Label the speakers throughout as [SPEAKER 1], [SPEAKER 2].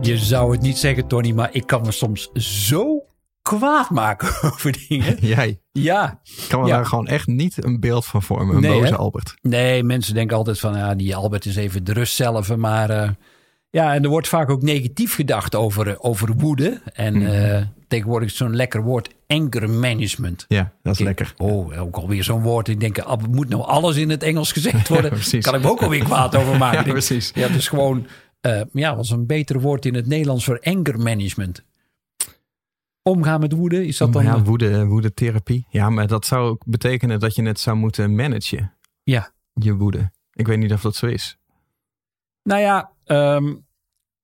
[SPEAKER 1] Je zou het niet zeggen, Tony, maar ik kan me soms zo kwaad maken over dingen.
[SPEAKER 2] Jij?
[SPEAKER 1] Ja.
[SPEAKER 2] Ik kan me
[SPEAKER 1] Ja.
[SPEAKER 2] daar gewoon echt niet een beeld van vormen. Een
[SPEAKER 1] Nee,
[SPEAKER 2] boze
[SPEAKER 1] hè?
[SPEAKER 2] Albert.
[SPEAKER 1] Nee, mensen denken altijd van, ja, die Albert is even de rust zelf. Maar eh, ja, en er wordt vaak ook negatief gedacht over, eh, over woede. En
[SPEAKER 2] Mhm.
[SPEAKER 1] eh, tegenwoordig is zo'n lekker woord, anger management.
[SPEAKER 2] Ja, dat is lekker.
[SPEAKER 1] Oh, ook alweer zo'n woord. Ik denk, ah, moet nou alles in het Engels gezegd worden?
[SPEAKER 2] precies.
[SPEAKER 1] kan ik me ook alweer kwaad over maken.
[SPEAKER 2] Ja, precies.
[SPEAKER 1] Ja, het is gewoon, eh ja, wat is een beter woord in het Nederlands voor anger management? Omgaan met woede, is dat dan?
[SPEAKER 2] ja, woede, woede-therapie. Ja, maar dat zou ook betekenen dat je het zou moeten managen.
[SPEAKER 1] Ja.
[SPEAKER 2] Je woede. Ik weet niet of dat zo is.
[SPEAKER 1] Nou ja, ehm,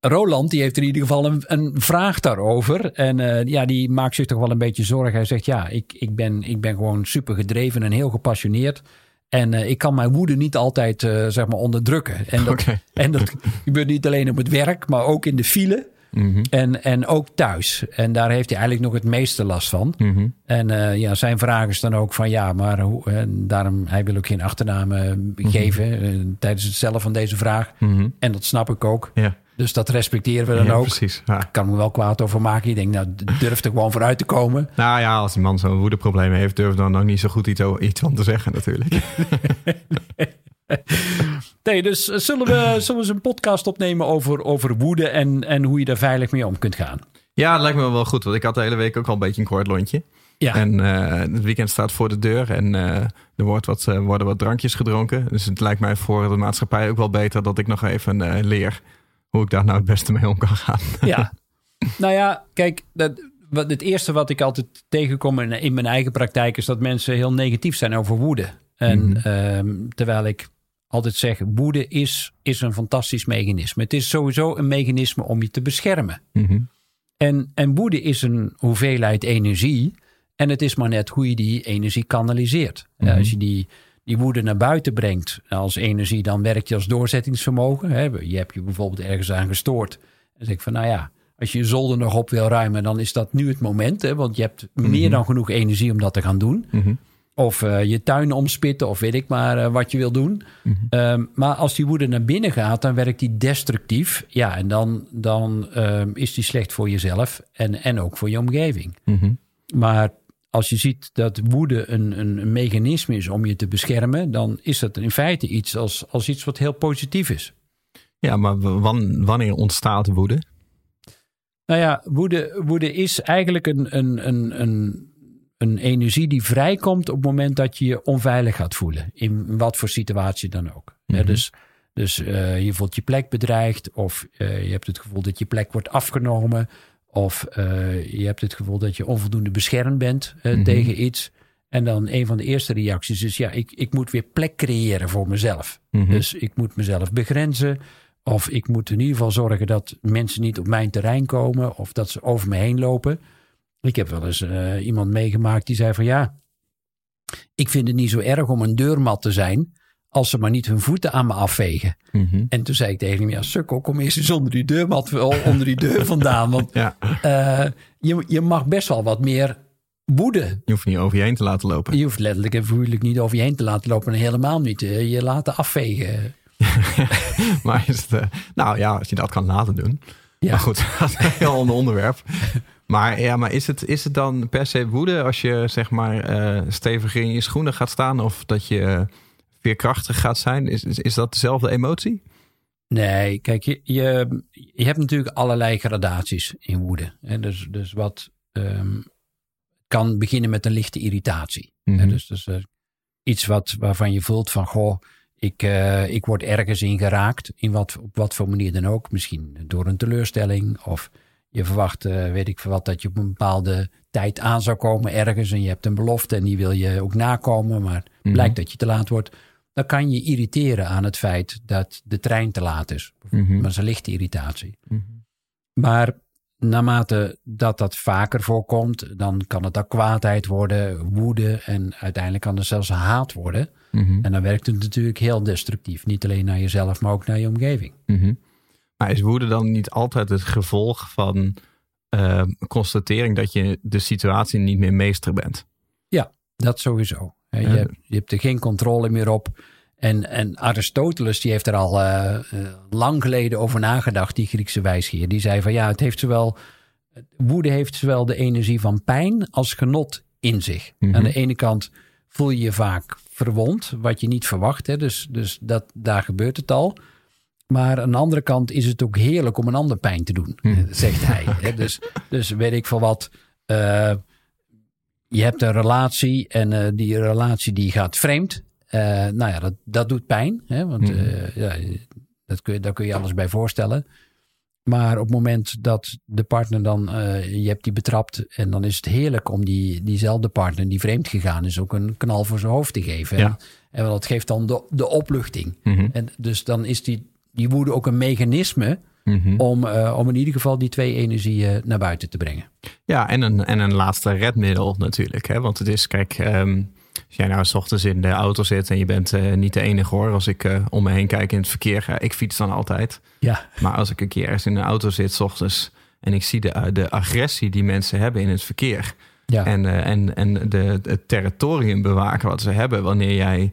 [SPEAKER 1] Roland die heeft in ieder geval een, een vraag daarover. En eh, ja, die maakt zich toch wel een beetje zorgen. Hij zegt, ja, ik, ik, ben, ik ben gewoon super gedreven en heel gepassioneerd. En eh, ik kan mijn woede niet altijd, eh, zeg maar, onderdrukken. En dat, en dat gebeurt niet alleen op het werk, maar ook in de file.
[SPEAKER 2] Mhm,
[SPEAKER 1] En, en ook thuis. En daar heeft hij eigenlijk nog het meeste last van.
[SPEAKER 2] mhm.
[SPEAKER 1] En eh, ja, zijn vraag is dan ook van ja, maar hoe, en daarom, hij wil ook geen achternaam eh, geven tijdens het stellen van deze vraag.
[SPEAKER 2] Mhm.
[SPEAKER 1] En dat snap ik ook.
[SPEAKER 2] Ja,
[SPEAKER 1] Dus dat respecteren we dan
[SPEAKER 2] ja
[SPEAKER 1] ook.
[SPEAKER 2] precies. Ja.
[SPEAKER 1] Ik kan me wel kwaad over maken. Ik denk, nou, durf er gewoon vooruit te komen.
[SPEAKER 2] Nou ja, als die man zo'n woedeprobleem heeft, durf dan ook niet zo goed iets, iets van te zeggen natuurlijk.
[SPEAKER 1] Nee, dus eh, zullen we, zullen we eens een podcast opnemen over, over woede en, en hoe je daar veilig mee om kunt gaan?
[SPEAKER 2] Ja, dat lijkt me wel goed, want ik had de hele week ook al een beetje een kort lontje.
[SPEAKER 1] Ja,
[SPEAKER 2] En eh, het weekend staat voor de deur en eh, er wordt wat, worden wat drankjes gedronken. Dus het lijkt mij voor de maatschappij ook wel beter dat ik nog even leer hoe ik daar nou het beste mee om kan gaan.
[SPEAKER 1] ja. nou ja, kijk, dat, wat, het eerste wat ik altijd tegenkom in, in mijn eigen praktijk is dat mensen heel negatief zijn over woede. En
[SPEAKER 2] Mhm.
[SPEAKER 1] ehm, terwijl ik altijd zeg, woede is, is een fantastisch mechanisme. Het is sowieso een mechanisme om je te beschermen.
[SPEAKER 2] Mhm.
[SPEAKER 1] En, en woede is een hoeveelheid energie. En het is maar net hoe je die energie kanaliseert.
[SPEAKER 2] Mhm.
[SPEAKER 1] Als je die, die woede naar buiten brengt als energie, dan werkt je als doorzettingsvermogen. Hè. Je hebt je bijvoorbeeld ergens aan gestoord. Dan zeg ik van, nou ja, als je je zolder nog op wil ruimen, dan is dat nu het moment. Hè, want je hebt meer dan genoeg energie om dat te gaan doen.
[SPEAKER 2] Mhm.
[SPEAKER 1] Of eh, je tuin omspitten, of weet ik maar eh, wat je wil doen. Ehm, maar als die woede naar binnen gaat, dan werkt die destructief. Ja, en dan, dan ehm, is die slecht voor jezelf en, en ook voor je omgeving.
[SPEAKER 2] Mhm.
[SPEAKER 1] Maar als je ziet dat woede een, een, een mechanisme is om je te beschermen, dan is dat in feite iets als, als iets wat heel positief is.
[SPEAKER 2] Ja, maar wanneer ontstaat woede?
[SPEAKER 1] Nou ja, woede, woede is eigenlijk een, een, een, een, een energie die vrijkomt op het moment dat je je onveilig gaat voelen. In wat voor situatie dan ook.
[SPEAKER 2] Mhm.
[SPEAKER 1] dus dus eh, je voelt je plek bedreigd, of eh, je hebt het gevoel dat je plek wordt afgenomen, of eh, je hebt het gevoel dat je onvoldoende beschermd bent eh,
[SPEAKER 2] Mhm.
[SPEAKER 1] tegen iets. En dan een van de eerste reacties is: ja, ik, ik moet weer plek creëren voor mezelf.
[SPEAKER 2] Mhm.
[SPEAKER 1] Dus ik moet mezelf begrenzen. Of ik moet in ieder geval zorgen dat mensen niet op mijn terrein komen. Of dat ze over me heen lopen. Ik heb wel eens eh, iemand meegemaakt die zei van ja. Ik vind het niet zo erg om een deurmat te zijn. Als ze maar niet hun voeten aan me afvegen.
[SPEAKER 2] Mhm.
[SPEAKER 1] En toen zei ik tegen hem: Ja, sukkel, kom eerst eens onder die deurmat wel onder die deur vandaan. Want
[SPEAKER 2] Ja,
[SPEAKER 1] eh, je, je mag best wel wat meer woede.
[SPEAKER 2] je hoeft niet over je heen te laten lopen.
[SPEAKER 1] Je hoeft letterlijk en figuurlijk niet over je heen te laten lopen. En helemaal niet eh, je laten afvegen.
[SPEAKER 2] Maar is het, eh, nou ja, als je dat kan laten doen.
[SPEAKER 1] Ja.
[SPEAKER 2] Maar goed, dat is een heel ander onderwerp. Maar, ja, maar is, het, is het dan per se woede als je zeg maar steviger in je schoenen gaat staan of dat je veerkrachtig gaat zijn? Is, is, is dat dezelfde emotie?
[SPEAKER 1] Nee, kijk, je, je, je hebt natuurlijk allerlei gradaties in woede. Hè, dus, dus wat ehm, kan beginnen met een lichte irritatie. Hè,
[SPEAKER 2] Mhm.
[SPEAKER 1] dus dus eh, iets wat, waarvan je voelt van, goh, ik, eh, ik word ergens in geraakt. In wat, op wat voor manier dan ook. Misschien door een teleurstelling. Of je verwacht, eh, weet ik veel wat, dat je op een bepaalde tijd aan zou komen ergens. En je hebt een belofte en die wil je ook nakomen. Maar
[SPEAKER 2] Mhm.
[SPEAKER 1] blijkt dat je te laat wordt. Dan kan je irriteren aan het feit dat de trein te laat is.
[SPEAKER 2] Mhm.
[SPEAKER 1] Maar dat is een lichte irritatie.
[SPEAKER 2] Mhm.
[SPEAKER 1] Maar naarmate dat dat vaker voorkomt, dan kan het ook kwaadheid worden, woede en uiteindelijk kan het zelfs haat worden.
[SPEAKER 2] Mhm.
[SPEAKER 1] En dan werkt het natuurlijk heel destructief. Niet alleen naar jezelf, maar ook naar je omgeving.
[SPEAKER 2] Mhm. Maar is woede dan niet altijd het gevolg van eh, constatering dat je de situatie niet meer meester bent?
[SPEAKER 1] Dat sowieso. Je, hebt, je hebt er geen controle meer op. En, en Aristoteles die heeft er al uh, lang geleden over nagedacht, die Griekse wijsgeer. Die zei van ja, het heeft zowel, woede heeft zowel de energie van pijn als genot in zich. Mm Aan de ene kant voel je je vaak verwond, wat je niet verwacht. Hè? Dus, dus dat, daar gebeurt het al. Maar aan de andere kant is het ook heerlijk om een ander pijn te doen, mm. zegt hij. Hè? Dus, dus weet ik van wat. Uh, je hebt een relatie en uh, die relatie die gaat vreemd. Uh, nou ja, dat, dat doet pijn. Hè? Want mm. ja, dat kun je, daar kun je alles bij voorstellen. Maar op het moment dat de partner dan, je hebt die betrapt en dan is het heerlijk om die, diezelfde partner die vreemd gegaan is ook een knal voor zijn hoofd te geven. Ja. En, en dat geeft dan de, de opluchting. Mm -hmm. En dus dan is die, die woede ook een mechanisme mm -hmm. om, uh, om in ieder geval die twee energieën naar buiten te brengen.
[SPEAKER 2] Ja, en een, en een laatste redmiddel natuurlijk. Hè? Want het is, kijk, um, als jij nou s ochtends in de auto zit en je bent uh, niet de enige hoor. Als ik uh, om me heen kijk in het verkeer, ik fiets dan altijd.
[SPEAKER 1] Ja.
[SPEAKER 2] Maar als ik een keer ergens in de auto zit s ochtends en ik zie de, de agressie die mensen hebben in het verkeer. Ja. En, en, en de, het territorium bewaken wat ze hebben wanneer jij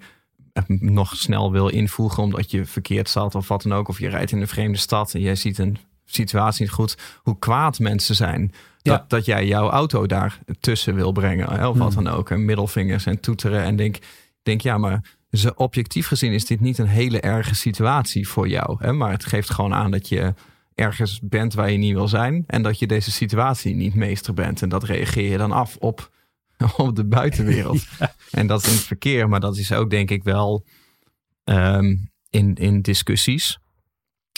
[SPEAKER 2] nog snel wil invoegen omdat je verkeerd zat of wat dan ook. Of je rijdt in een vreemde stad en jij ziet een situatie niet goed. Hoe kwaad mensen zijn. Dat, ja. dat jij jouw auto daar tussen wil brengen. Of wat dan ook. En middelvingers en toeteren. En denk, denk ja, maar objectief gezien is dit niet een hele erge situatie voor jou. Hè? Maar het geeft gewoon aan dat je ergens bent waar je niet wil zijn. En dat je deze situatie niet meester bent. En dat reageer je dan af op, op de buitenwereld. Ja. En dat is in het verkeer. Maar dat is ook denk ik wel um, in, in discussies.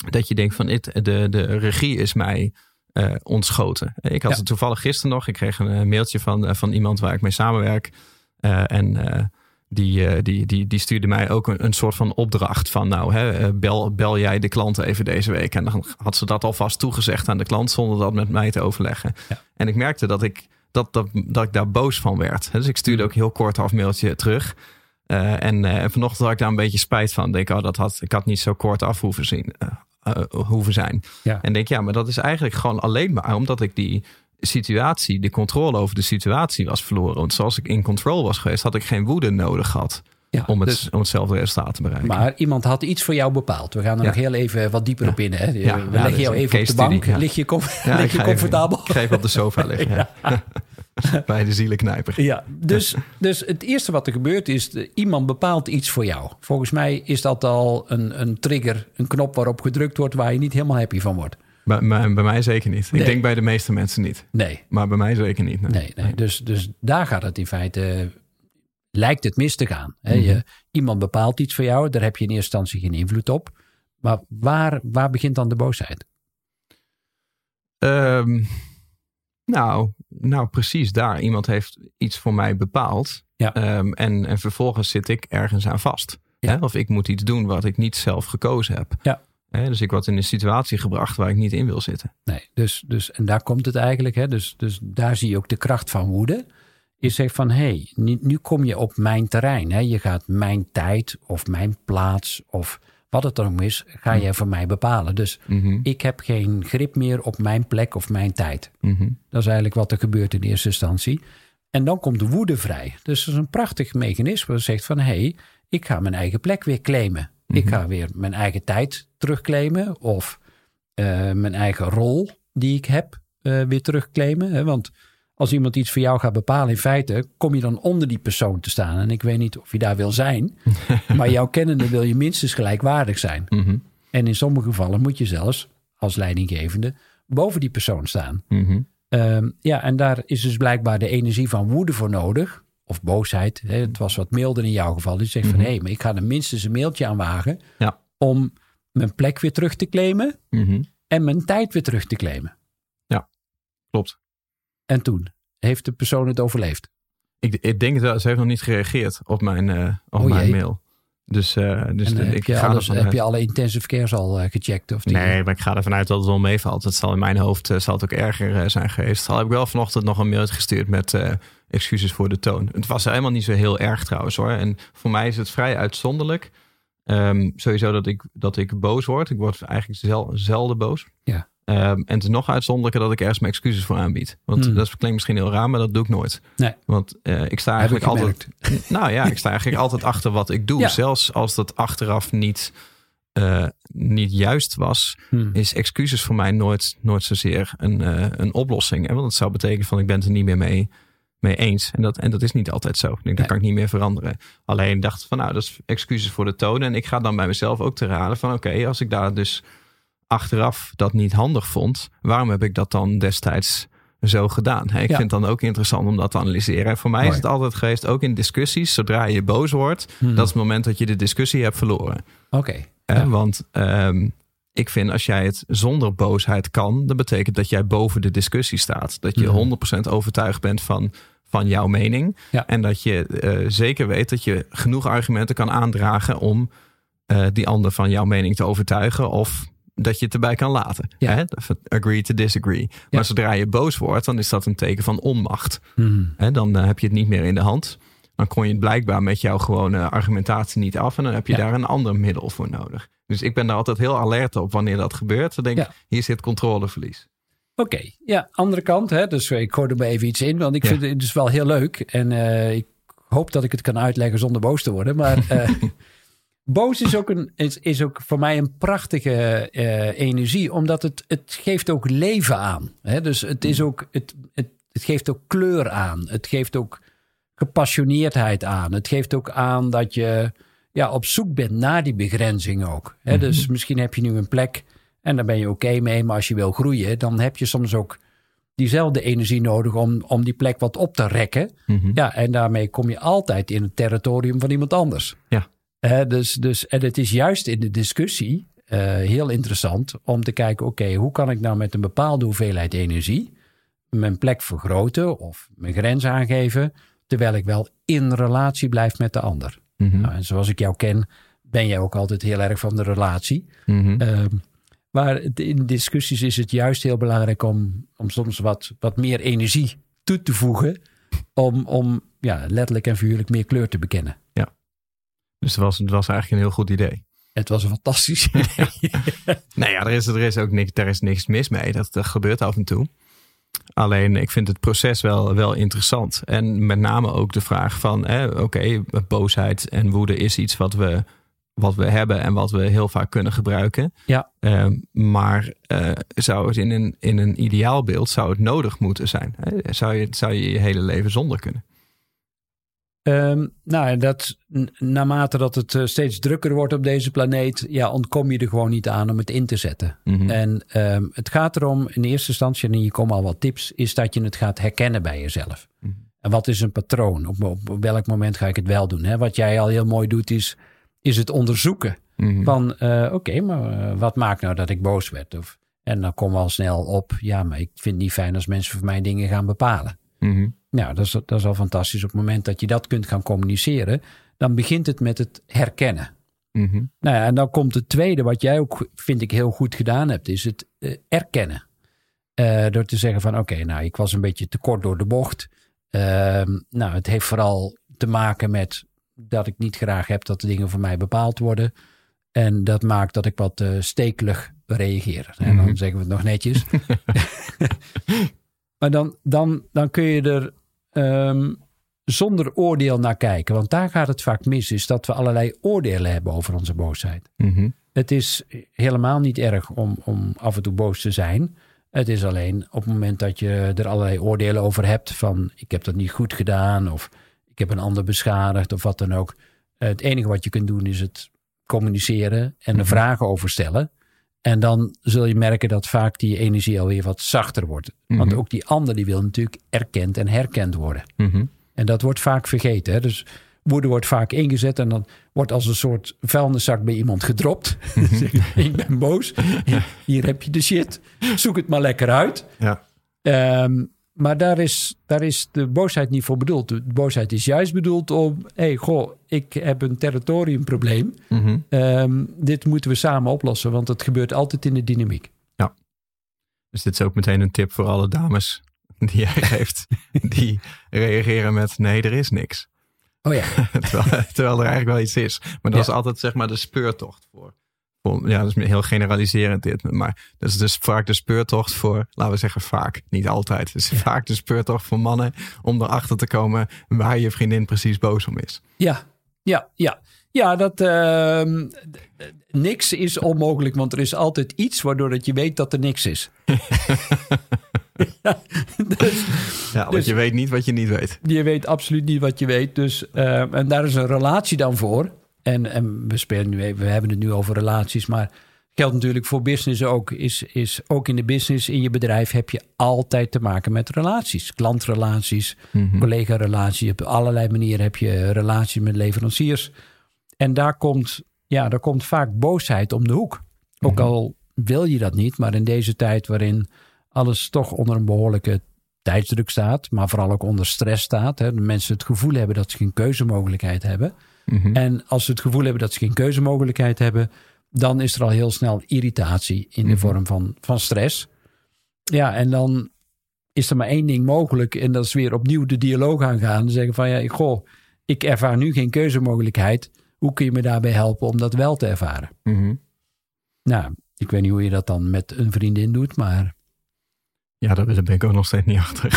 [SPEAKER 2] Dat je denkt van de, de regie is mij uh, ontschoten. Ik had ja. het toevallig gisteren nog. Ik kreeg een mailtje van, uh, van iemand waar ik mee samenwerk. Uh, en die, die, die, die stuurde mij ook een, een soort van opdracht van nou, hè, bel, bel jij de klant even deze week. En dan had ze dat alvast toegezegd aan de klant zonder dat met mij te overleggen. Ja. En ik merkte dat ik, dat, dat, dat ik daar boos van werd. Dus ik stuurde ook heel kort half mailtje terug. Uh, en, uh, en vanochtend had ik daar een beetje spijt van. Denk, oh, dat had, ik had niet zo kort af hoeven zien. Uh, uh, hoeven zijn. Ja. En denk, ja, maar dat is eigenlijk gewoon alleen maar omdat ik die situatie, de controle over de situatie was verloren. Want zoals ik in control was geweest, had ik geen woede nodig gehad. Ja, om, het, dus, om hetzelfde resultaat te bereiken.
[SPEAKER 1] Maar iemand had iets voor jou bepaald. We gaan er ja. nog heel even wat dieper op in. Hè? We leggen jou even op de bank. Lig je, com lig je comfortabel?
[SPEAKER 2] Ik ga even op de sofa liggen. Bij de zielenknijper.
[SPEAKER 1] Ja, dus, dus het eerste wat er gebeurt is, iemand bepaalt iets voor jou. Volgens mij is dat al een, een trigger, een knop waarop gedrukt wordt waar je niet helemaal happy van wordt.
[SPEAKER 2] Bij, bij, bij mij zeker niet. Nee. Ik denk bij de meeste mensen niet.
[SPEAKER 1] Nee.
[SPEAKER 2] Maar bij mij zeker niet.
[SPEAKER 1] Nee, nee, nee. Dus, dus daar gaat het in feite, lijkt het mis te gaan. Mm -hmm. je, iemand bepaalt iets voor jou, daar heb je in eerste instantie geen invloed op. Maar waar, waar begint dan de boosheid?
[SPEAKER 2] Um, nou, nou, precies daar. Iemand heeft iets voor mij bepaald.
[SPEAKER 1] Ja.
[SPEAKER 2] Um, en, en vervolgens zit ik ergens aan vast.
[SPEAKER 1] Ja.
[SPEAKER 2] Hè? Of ik moet iets doen wat ik niet zelf gekozen heb.
[SPEAKER 1] Ja.
[SPEAKER 2] Hè? Dus ik word in een situatie gebracht waar ik niet in wil zitten.
[SPEAKER 1] Nee, dus, dus en daar komt het eigenlijk. Hè? Dus, dus daar zie je ook de kracht van woede. Je zegt van, hé, hey, nu, nu kom je op mijn terrein. Hè? Je gaat mijn tijd of mijn plaats of wat het dan ook is, ga jij voor mij bepalen. Dus
[SPEAKER 2] mm -hmm.
[SPEAKER 1] ik heb geen grip meer op mijn plek of mijn tijd.
[SPEAKER 2] Mm -hmm.
[SPEAKER 1] Dat is eigenlijk wat er gebeurt in eerste instantie. En dan komt de woede vrij. Dus dat is een prachtig mechanisme dat zegt van... hé, hey, ik ga mijn eigen plek weer claimen. Mm -hmm. Ik ga weer mijn eigen tijd terugclaimen... of uh, mijn eigen rol die ik heb uh, weer terugclaimen. Hè? Want als iemand iets voor jou gaat bepalen, in feite kom je dan onder die persoon te staan. En ik weet niet of je daar wil zijn, maar jouw kennende wil je minstens gelijkwaardig zijn.
[SPEAKER 2] Mm -hmm.
[SPEAKER 1] En in sommige gevallen moet je zelfs als leidinggevende boven die persoon staan.
[SPEAKER 2] Mm -hmm.
[SPEAKER 1] um, ja, en daar is dus blijkbaar de energie van woede voor nodig. Of boosheid. Hè? Het was wat milder in jouw geval. Dus je zegt mm -hmm. van hé, hey, maar ik ga er minstens een mailtje aan wagen
[SPEAKER 2] ja.
[SPEAKER 1] om mijn plek weer terug te claimen
[SPEAKER 2] Mhm.
[SPEAKER 1] en mijn tijd weer terug te claimen.
[SPEAKER 2] Ja, klopt.
[SPEAKER 1] En toen heeft de persoon het overleefd.
[SPEAKER 2] Ik, ik denk dat ze heeft nog niet gereageerd op mijn, uh, op
[SPEAKER 1] oh,
[SPEAKER 2] mijn mail. Dus, uh, dus
[SPEAKER 1] en,
[SPEAKER 2] de,
[SPEAKER 1] heb,
[SPEAKER 2] ik
[SPEAKER 1] je
[SPEAKER 2] ga
[SPEAKER 1] alles, heb je alle intensive cares al uh, gecheckt? Of die,
[SPEAKER 2] Nee, maar ik ga ervan uit dat het wel meevalt. Het zal in mijn hoofd uh, zal het ook erger zijn geweest. Al heb ik wel vanochtend nog een mail gestuurd met excuses voor de toon. Het was helemaal niet zo heel erg trouwens hoor. En voor mij is het vrij uitzonderlijk. Um, sowieso dat ik, dat ik boos word. Ik word eigenlijk zel, zelden boos.
[SPEAKER 1] Ja.
[SPEAKER 2] Ehm, en het is nog uitzonderlijker dat ik ergens mijn excuses voor aanbied. Want
[SPEAKER 1] Hmm.
[SPEAKER 2] dat klinkt misschien heel raar, maar dat doe ik nooit.
[SPEAKER 1] Nee.
[SPEAKER 2] Want eh, ik sta
[SPEAKER 1] Heb ik
[SPEAKER 2] eigenlijk altijd. Nou ja, ik sta eigenlijk altijd achter wat ik doe.
[SPEAKER 1] Ja.
[SPEAKER 2] Zelfs als dat achteraf niet, eh, niet juist was,
[SPEAKER 1] Hmm.
[SPEAKER 2] is excuses voor mij nooit, nooit zozeer een, eh, een oplossing. En want het zou betekenen van ik ben het er niet meer mee, mee eens. En dat, en dat is niet altijd zo. Ik denk, dat kan ik niet meer veranderen. Alleen dacht van nou, dat is excuses voor de toon. En ik ga dan bij mezelf ook te raden van oké, als ik daar dus achteraf dat niet handig vond, waarom heb ik dat dan destijds zo gedaan? Ik
[SPEAKER 1] Ja.
[SPEAKER 2] vind het dan ook interessant om dat te analyseren. En voor mij
[SPEAKER 1] Mooi.
[SPEAKER 2] is het altijd geweest, ook in discussies, zodra je boos wordt,
[SPEAKER 1] Hmm.
[SPEAKER 2] dat is het moment dat je de discussie hebt verloren.
[SPEAKER 1] Oké. Ja.
[SPEAKER 2] Want ehm, ik vind als jij het zonder boosheid kan, dat betekent dat jij boven de discussie staat. Dat je
[SPEAKER 1] Mhm.
[SPEAKER 2] 100% overtuigd bent van, van jouw mening.
[SPEAKER 1] Ja.
[SPEAKER 2] En dat je eh, zeker weet dat je genoeg argumenten kan aandragen om eh, die ander van jouw mening te overtuigen. Of dat je het erbij kan laten.
[SPEAKER 1] Ja.
[SPEAKER 2] Hè? Agree to disagree. Maar zodra je boos wordt, dan is dat een teken van onmacht.
[SPEAKER 1] Hmm.
[SPEAKER 2] Hè, dan eh, heb je het niet meer in de hand. Dan kon je het blijkbaar met jouw gewone argumentatie niet af. En dan heb je
[SPEAKER 1] Ja.
[SPEAKER 2] daar een ander middel voor nodig. Dus ik ben daar altijd heel alert op wanneer dat gebeurt. Dan denk ik, hier zit controleverlies.
[SPEAKER 1] Oké, ja, andere kant. Hè? Dus ik gooi er maar even iets in, want ik vind het dus wel heel leuk. En eh, ik hoop dat ik het kan uitleggen zonder boos te worden. Maar eh, boos is ook, een, is, is ook voor mij een prachtige eh, energie, omdat het, het geeft ook leven aan. Hè? Dus het, is ook, het, het, het geeft ook kleur aan. Het geeft ook gepassioneerdheid aan. Het geeft ook aan dat je ja, op zoek bent naar die begrenzing ook. Hè? Dus misschien heb je nu een plek en daar ben je oké mee. Maar als je wil groeien, dan heb je soms ook diezelfde energie nodig om, om die plek wat op te rekken.
[SPEAKER 2] Mhm.
[SPEAKER 1] Ja, en daarmee kom je altijd in het territorium van iemand anders.
[SPEAKER 2] Ja.
[SPEAKER 1] Dus, dus, en het is juist in de discussie eh, heel interessant om te kijken: oké, hoe kan ik nou met een bepaalde hoeveelheid energie mijn plek vergroten of mijn grens aangeven, terwijl ik wel in relatie blijf met de ander.
[SPEAKER 2] Mhm.
[SPEAKER 1] Nou, en zoals ik jou ken, ben jij ook altijd heel erg van de relatie.
[SPEAKER 2] Mhm.
[SPEAKER 1] Ehm, maar in discussies is het juist heel belangrijk om, om soms wat, wat meer energie toe te voegen. Om, om ja, letterlijk en figuurlijk meer kleur te bekennen.
[SPEAKER 2] Dus het was, het was eigenlijk een heel goed idee.
[SPEAKER 1] Het was een fantastisch idee.
[SPEAKER 2] Nou ja, er is, er is ook niks, er is niks mis mee. Dat, dat gebeurt af en toe. Alleen ik vind het proces wel, wel interessant. En met name ook de vraag van, oké, boosheid en woede is iets wat we, wat we hebben en wat we heel vaak kunnen gebruiken.
[SPEAKER 1] Ja.
[SPEAKER 2] Ehm, maar eh, zou het in een, in een ideaalbeeld zou het nodig moeten zijn? Hè? Zou, je, zou je je hele leven zonder kunnen?
[SPEAKER 1] Ehm, nou, en dat, naarmate dat het eh, steeds drukker wordt op deze planeet, ja, ontkom je er gewoon niet aan om het in te zetten.
[SPEAKER 2] Mhm.
[SPEAKER 1] En ehm, het gaat erom in eerste instantie, en hier komen al wat tips, is dat je het gaat herkennen bij jezelf.
[SPEAKER 2] Mhm.
[SPEAKER 1] En wat is een patroon? Op, welk moment ga ik het wel doen? Hè? Wat jij al heel mooi doet, is, is het onderzoeken.
[SPEAKER 2] Mhm.
[SPEAKER 1] Van, eh, oké, maar eh, wat maakt nou dat ik boos werd? Of, en dan komen we al snel op, ja, maar ik vind het niet fijn als mensen voor mij dingen gaan bepalen. Nou, dat is, dat is al fantastisch. Op het moment dat je dat kunt gaan communiceren, dan begint het met het herkennen.
[SPEAKER 2] Mhm.
[SPEAKER 1] Nou ja, en dan komt het tweede, wat jij ook, vind ik, heel goed gedaan hebt, is het eh, erkennen. Eh, door te zeggen van, oké, nou, ik was een beetje te kort door de bocht. Ehm, nou, het heeft vooral te maken met dat ik niet graag heb dat de dingen voor mij bepaald worden. En dat maakt dat ik wat eh, stekelig reageer. En dan
[SPEAKER 2] Mhm.
[SPEAKER 1] zeggen we het nog netjes. maar dan, dan, dan kun je er ehm, zonder oordeel naar kijken. Want daar gaat het vaak mis, is dat we allerlei oordelen hebben over onze boosheid.
[SPEAKER 2] Mhm.
[SPEAKER 1] Het is helemaal niet erg om, om af en toe boos te zijn. Het is alleen op het moment dat je er allerlei oordelen over hebt van ik heb dat niet goed gedaan of ik heb een ander beschadigd of wat dan ook. Het enige wat je kunt doen is het communiceren en er
[SPEAKER 2] Mhm.
[SPEAKER 1] vragen over stellen. En dan zul je merken dat vaak die energie alweer wat zachter wordt. Want
[SPEAKER 2] Mhm.
[SPEAKER 1] ook die ander die wil natuurlijk erkend en herkend worden.
[SPEAKER 2] Mhm.
[SPEAKER 1] En dat wordt vaak vergeten. Hè? Dus woede wordt vaak ingezet en dan wordt als een soort vuilniszak bij iemand gedropt. ik ben boos. Hier heb je de shit. Zoek het maar lekker uit.
[SPEAKER 2] Ja.
[SPEAKER 1] Ehm, maar daar is, daar is de boosheid niet voor bedoeld. De boosheid is juist bedoeld om... hé, hey, goh, ik heb een territoriumprobleem.
[SPEAKER 2] Mhm.
[SPEAKER 1] Ehm, dit moeten we samen oplossen, want het gebeurt altijd in de dynamiek.
[SPEAKER 2] Dus dit is ook meteen een tip voor alle dames die jij geeft. Die reageren met nee, er is niks.
[SPEAKER 1] Oh ja,
[SPEAKER 2] terwijl, terwijl er eigenlijk wel iets is. Maar dat
[SPEAKER 1] Ja.
[SPEAKER 2] is altijd zeg maar de speurtocht voor, ja, dat is heel generaliserend dit. Maar dat is dus vaak de speurtocht voor, laten we zeggen vaak, niet altijd. Het is vaak de speurtocht voor mannen om erachter te komen waar je vriendin precies boos om is.
[SPEAKER 1] Ja, ja, ja. Ja, dat uh, niks is onmogelijk, want er is altijd iets waardoor dat je weet dat er niks is.
[SPEAKER 2] ja, dus, ja, want dus je weet niet wat je niet weet.
[SPEAKER 1] Je weet absoluut niet wat je weet. Dus, uh, en daar is een relatie dan voor. En, en we, spelen nu, we hebben het nu over relaties, maar geldt natuurlijk voor business ook. Is, is ook in de business, in je bedrijf, heb je altijd te maken met relaties. Klantrelaties, mm collega-relaties. Op allerlei manieren heb je relaties met leveranciers. En daar komt, ja, daar komt vaak boosheid om de hoek. Ook mhm. al wil je dat niet, maar in deze tijd waarin alles toch onder een behoorlijke tijdsdruk staat, maar vooral ook onder stress staat. Hè, de mensen het gevoel hebben dat ze geen keuzemogelijkheid hebben. Mhm. En als ze het gevoel hebben dat ze geen keuzemogelijkheid hebben, dan is er al heel snel irritatie in de mhm. vorm van, van stress. Ja, en dan is er maar één ding mogelijk en dat is weer opnieuw de dialoog aangaan. Zeggen van ja, goh, ik ervaar nu geen keuzemogelijkheid. Hoe kun je me daarbij helpen om dat wel te ervaren? Mm Nou, ik weet niet hoe je dat dan met een vriendin doet, maar.
[SPEAKER 2] Ja, daar ben ik ook nog steeds niet achter.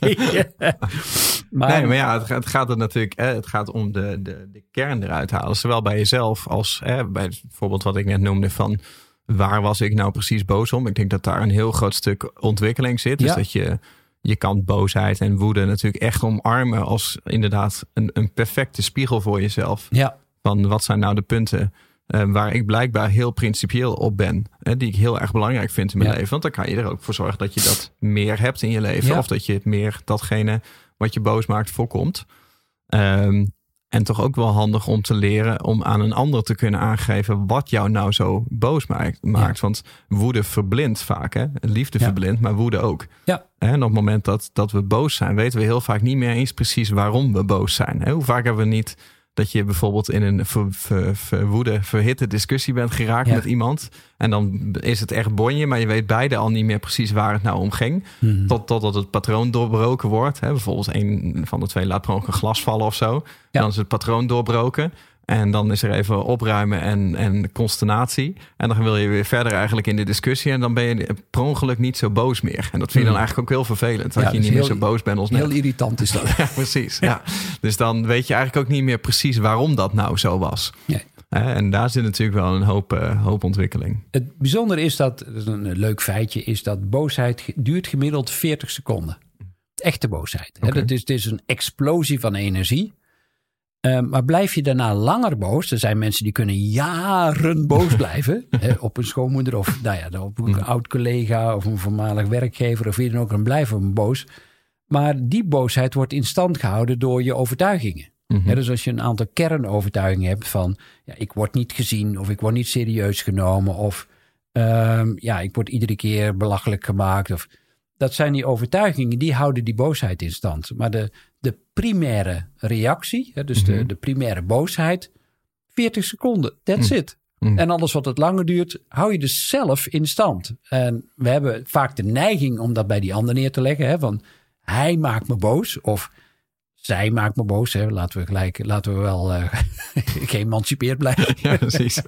[SPEAKER 2] maar, nee, maar ja, het, gaat er natuurlijk hè, het gaat om de, de, de kern eruit halen. Zowel bij jezelf als hè, bij bijvoorbeeld wat ik net noemde van waar was ik nou precies boos om? Ik denk dat daar een heel groot stuk ontwikkeling zit. Dus dat je, je kan boosheid en woede natuurlijk echt omarmen als inderdaad een, een perfecte spiegel voor jezelf. Ja. Van wat zijn nou de punten uh, waar ik blijkbaar heel principieel op ben. Hè, die ik heel erg belangrijk vind in mijn leven. Want dan kan je er ook voor zorgen dat je dat meer hebt in je leven. Of dat je het meer datgene wat je boos maakt voorkomt. Um, en toch ook wel handig om te leren om aan een ander te kunnen aangeven wat jou nou zo boos maakt. maakt. Want woede verblindt vaak. Hè? Liefde ja. verblindt, maar woede ook. Ja. En op het moment dat, dat we boos zijn, weten we heel vaak niet meer eens precies waarom we boos zijn. Hoe vaak hebben we niet dat je bijvoorbeeld in een ver, ver, verwoede, verhitte discussie bent geraakt met iemand. En dan is het echt bonje, maar je weet beide al niet meer precies waar het nou om ging. Hmm. Tot, totdat het patroon doorbroken wordt. Hè. Bijvoorbeeld een van de twee laat per een glas vallen of zo. Dan is het patroon doorbroken. En dan is er even opruimen en, en consternatie. En dan wil je weer verder eigenlijk in de discussie. En dan ben je per ongeluk niet zo boos meer. En dat vind je dan hmm. eigenlijk ook heel vervelend. Dat je niet meer zo boos bent als net.
[SPEAKER 1] Heel irritant is dat.
[SPEAKER 2] ja, precies. Ja. Dus dan weet je eigenlijk ook niet meer precies waarom dat nou zo was. Nee. En daar zit natuurlijk wel een hoop, uh, hoop ontwikkeling.
[SPEAKER 1] Het bijzondere is dat, een leuk feitje, is dat boosheid duurt gemiddeld 40 seconden. Echte boosheid. Okay. Dat is, het is een explosie van energie. Ehm, maar blijf je daarna langer boos? Er zijn mensen die kunnen jaren boos blijven. hè, op een schoonmoeder of nou ja, op een mm. oud collega of een voormalig werkgever of wie dan ook. Dan blijven boos. Maar die boosheid wordt in stand gehouden door je overtuigingen. Mhm. dus als je een aantal kernovertuigingen hebt van ja, ik word niet gezien of ik word niet serieus genomen of um, ja, ik word iedere keer belachelijk gemaakt. Of, dat zijn die overtuigingen die houden die boosheid in stand. Maar de, de primaire reactie, hè, dus de, mhm. de primaire boosheid, 40 seconden, that's mm. it. Mm. En alles wat het langer duurt, hou je dus zelf in stand. En we hebben vaak de neiging om dat bij die ander neer te leggen. Hè, van hij maakt me boos of zij maakt me boos. Hè. Laten we gelijk, laten we wel uh, geëmancipeerd blijven.
[SPEAKER 2] Ja, precies.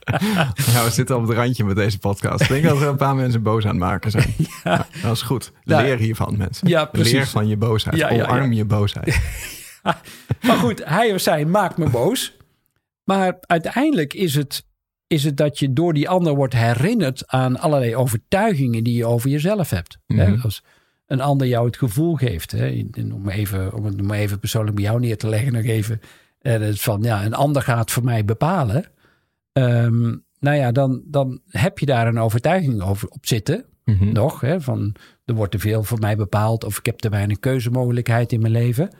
[SPEAKER 2] ja, we zitten op het randje met deze podcast. Ik denk dat er een paar mensen boos aan het maken zijn. Ja. dat is goed. Leer hiervan, mensen. Ja, precies. Leer van je boosheid. Omarm je boosheid.
[SPEAKER 1] maar goed, hij of zij maakt me boos. Maar uiteindelijk is het, is het dat je door die ander wordt herinnerd aan allerlei overtuigingen die je over jezelf hebt. Mm -hmm. Als, een ander jou het gevoel geeft. Hè? Om, even, om het maar even persoonlijk bij jou neer te leggen, nog even. Uh, van ja, een ander gaat voor mij bepalen. Um, nou ja, dan, dan heb je daar een overtuiging over op zitten. Mhm. Nog, hè, van er wordt te veel voor mij bepaald of ik heb te weinig keuzemogelijkheid in mijn leven.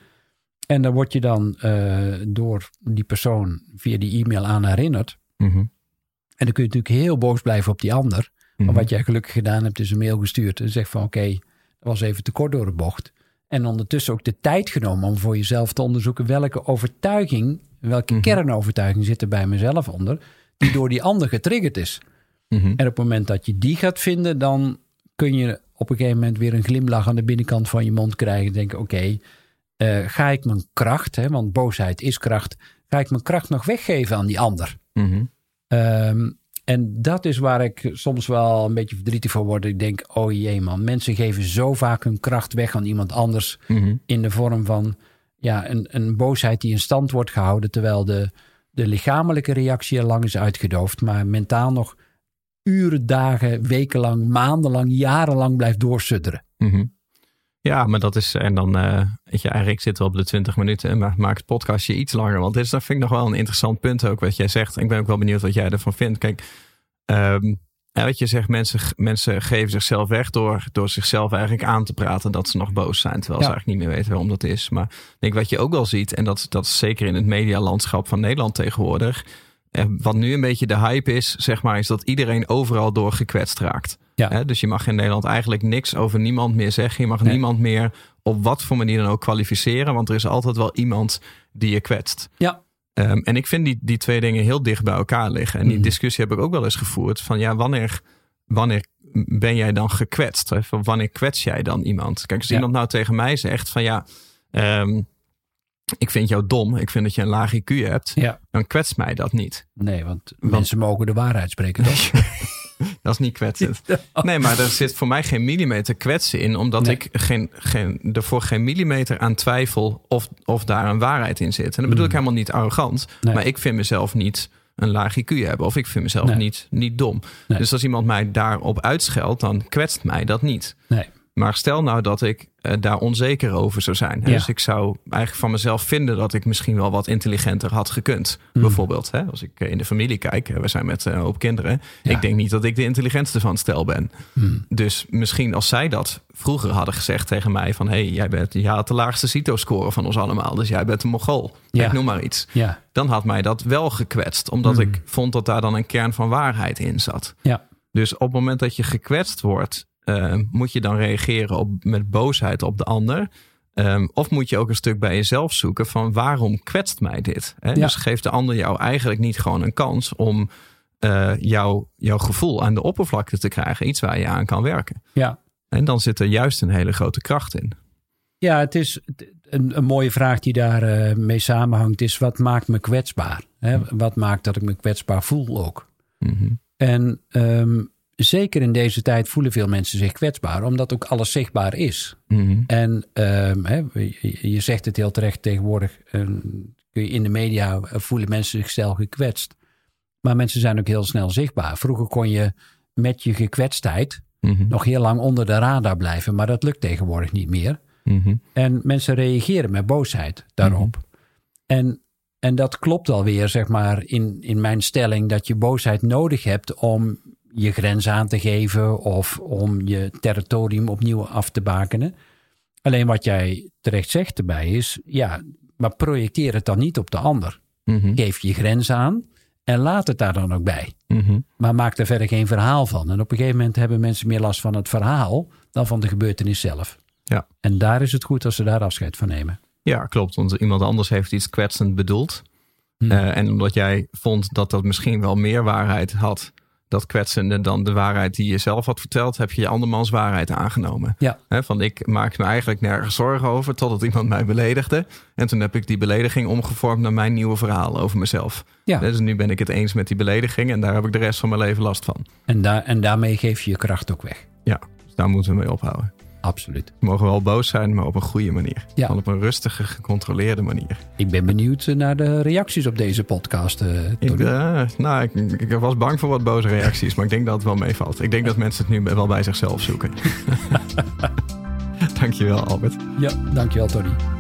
[SPEAKER 1] En dan word je dan uh, door die persoon via die e-mail aan herinnerd. Mhm. En dan kun je natuurlijk heel boos blijven op die ander. Maar mhm. wat jij gelukkig gedaan hebt, is een mail gestuurd en zegt van oké, was even te kort door de bocht. En ondertussen ook de tijd genomen om voor jezelf te onderzoeken welke overtuiging, welke mhm. kernovertuiging zit er bij mezelf onder, die door die ander getriggerd is. Mhm. En op het moment dat je die gaat vinden, dan kun je op een gegeven moment weer een glimlach aan de binnenkant van je mond krijgen. Denken: oké, eh, ga ik mijn kracht, hè, want boosheid is kracht, ga ik mijn kracht nog weggeven aan die ander? Ehm, en dat is waar ik soms wel een beetje verdrietig voor word. Ik denk, oh jee man, mensen geven zo vaak hun kracht weg aan iemand anders.
[SPEAKER 2] Mhm.
[SPEAKER 1] In de vorm van ja, een, een boosheid die in stand wordt gehouden. Terwijl de, de lichamelijke reactie al lang is uitgedoofd. Maar mentaal nog uren, dagen, wekenlang, maandenlang, jarenlang blijft doorsudderen.
[SPEAKER 2] Mhm. Ja, maar dat is. En dan, eh weet je, eigenlijk zitten we op de 20 minuten en ma- maakt het podcastje iets langer. Want dit is, dat vind ik nog wel een interessant punt ook, wat jij zegt. Ik ben ook wel benieuwd wat jij ervan vindt. Kijk, ehm, wat je zegt, mensen, mensen geven zichzelf weg door, door zichzelf eigenlijk aan te praten dat ze nog boos zijn. Terwijl ze eigenlijk niet meer weten waarom dat is. Maar ik denk wat je ook wel ziet, en dat, dat is zeker in het medialandschap van Nederland tegenwoordig. eh, Wat nu een beetje de hype is, zeg maar, is dat iedereen overal door gekwetst raakt.
[SPEAKER 1] Ja.
[SPEAKER 2] Hè, dus je mag in Nederland eigenlijk niks over niemand meer zeggen. Je mag
[SPEAKER 1] Nee.
[SPEAKER 2] niemand meer op wat voor manier dan ook kwalificeren. Want er is altijd wel iemand die je kwetst.
[SPEAKER 1] Ja.
[SPEAKER 2] Ehm, en ik vind die, die twee dingen heel dicht bij elkaar liggen. En die
[SPEAKER 1] Mhm.
[SPEAKER 2] discussie heb ik ook wel eens gevoerd. Van ja, wanneer, wanneer ben jij dan gekwetst? Hè? Van wanneer kwets jij dan iemand? Kijk, als
[SPEAKER 1] Ja.
[SPEAKER 2] iemand nou tegen mij zegt van ja... ehm, ik vind jou dom. Ik vind dat je een laag IQ hebt.
[SPEAKER 1] Ja.
[SPEAKER 2] Dan kwetst mij dat niet.
[SPEAKER 1] Nee, want,
[SPEAKER 2] Want-
[SPEAKER 1] mensen mogen de waarheid spreken. Toch?
[SPEAKER 2] Dat is niet kwetsend. Nee, maar er zit voor mij geen millimeter kwetsen in, omdat
[SPEAKER 1] Nee.
[SPEAKER 2] ik geen, geen, er voor geen millimeter aan twijfel of, of daar een waarheid in zit. En dat bedoel ik
[SPEAKER 1] Mm.
[SPEAKER 2] helemaal niet arrogant,
[SPEAKER 1] Nee.
[SPEAKER 2] maar ik vind mezelf niet een laag IQ hebben of ik vind mezelf
[SPEAKER 1] Nee.
[SPEAKER 2] niet, niet dom.
[SPEAKER 1] Nee.
[SPEAKER 2] Dus als iemand mij daarop uitscheldt, dan kwetst mij dat niet.
[SPEAKER 1] Nee.
[SPEAKER 2] Maar stel nou dat ik eh, daar onzeker over zou zijn. Hè?
[SPEAKER 1] Ja.
[SPEAKER 2] Dus ik zou eigenlijk van mezelf vinden dat ik misschien wel wat intelligenter had gekund.
[SPEAKER 1] Mm.
[SPEAKER 2] Bijvoorbeeld, hè? als ik eh, in de familie kijk, we zijn met eh, een hoop kinderen.
[SPEAKER 1] Ja.
[SPEAKER 2] Ik denk niet dat ik de intelligentste van het stel ben.
[SPEAKER 1] Hmm.
[SPEAKER 2] Dus misschien als zij dat vroeger hadden gezegd tegen mij van... hé, hey, jij bent, je had de laagste CITO-score van ons allemaal, dus jij bent een mogol.
[SPEAKER 1] Ja.
[SPEAKER 2] Ik noem maar iets.
[SPEAKER 1] Ja,
[SPEAKER 2] Dan had mij dat wel gekwetst, omdat
[SPEAKER 1] Hmm.
[SPEAKER 2] ik vond dat daar dan een kern van waarheid in zat.
[SPEAKER 1] ja,
[SPEAKER 2] Dus op het moment dat je gekwetst wordt, eh, moet je dan reageren op, met boosheid op de ander. Ehm, of moet je ook een stuk bij jezelf zoeken van waarom kwetst mij dit? Hè?
[SPEAKER 1] Ja.
[SPEAKER 2] Dus geeft de ander jou eigenlijk niet gewoon een kans om eh, jouw, jouw gevoel aan de oppervlakte te krijgen. Iets waar je aan kan werken.
[SPEAKER 1] ja.
[SPEAKER 2] En dan zit er juist een hele grote kracht in.
[SPEAKER 1] Ja, het is een, een mooie vraag die daar eh, mee samenhangt. Is wat maakt me kwetsbaar? Hè? Wat maakt dat ik me kwetsbaar voel ook?
[SPEAKER 2] Mhm.
[SPEAKER 1] En ehm, zeker in deze tijd voelen veel mensen zich kwetsbaar, omdat ook alles zichtbaar is.
[SPEAKER 2] Mhm.
[SPEAKER 1] En ehm, hè, je, zegt het heel terecht tegenwoordig. ehm, in de media eh, voelen mensen zich snel gekwetst. Maar mensen zijn ook heel snel zichtbaar. Vroeger kon je met je gekwetstheid
[SPEAKER 2] Mhm.
[SPEAKER 1] nog heel lang onder de radar blijven, maar dat lukt tegenwoordig niet meer.
[SPEAKER 2] Mhm.
[SPEAKER 1] En mensen reageren met boosheid daarop. En, en dat klopt alweer, zeg maar, in, in mijn stelling dat je boosheid nodig hebt om je grens aan te geven of om je territorium opnieuw af te bakenen. Alleen wat jij terecht zegt erbij is, ja, maar projecteer het dan niet op de ander.
[SPEAKER 2] Mhm.
[SPEAKER 1] Geef je grens aan en laat het daar dan ook bij.
[SPEAKER 2] Mhm.
[SPEAKER 1] Maar maak er verder geen verhaal van. En op een gegeven moment hebben mensen meer last van het verhaal dan van de gebeurtenis zelf.
[SPEAKER 2] Ja.
[SPEAKER 1] En daar is het goed als ze daar afscheid van nemen.
[SPEAKER 2] Ja, klopt. Want iemand anders heeft iets kwetsend bedoeld.
[SPEAKER 1] Hm.
[SPEAKER 2] Eh, en omdat jij vond dat dat misschien wel meer waarheid had, dat kwetsende, dan de waarheid die je zelf had verteld, heb je je andermans waarheid aangenomen.
[SPEAKER 1] Ja.
[SPEAKER 2] Van ik maak me eigenlijk nergens zorgen over totdat iemand mij beledigde. En toen heb ik die belediging omgevormd naar mijn nieuwe verhaal over mezelf.
[SPEAKER 1] Ja.
[SPEAKER 2] Dus nu ben ik het eens met die belediging en daar heb ik de rest van mijn leven last van.
[SPEAKER 1] En, daar, en daarmee geef je je kracht ook weg.
[SPEAKER 2] Ja, dus daar moeten we mee ophouden.
[SPEAKER 1] Absoluut.
[SPEAKER 2] We mogen wel boos zijn, maar op een goede manier.
[SPEAKER 1] Ja.
[SPEAKER 2] Van op een rustige, gecontroleerde manier.
[SPEAKER 1] Ik ben benieuwd eh, naar de reacties op deze podcast. eh,
[SPEAKER 2] Ik,
[SPEAKER 1] Tony.
[SPEAKER 2] eh, nou, ik, ik was bang voor wat boze reacties, maar ik denk dat het wel meevalt. Ik denk dat mensen het nu wel bij zichzelf zoeken. Dankjewel, Albert.
[SPEAKER 1] Ja, dankjewel Tony.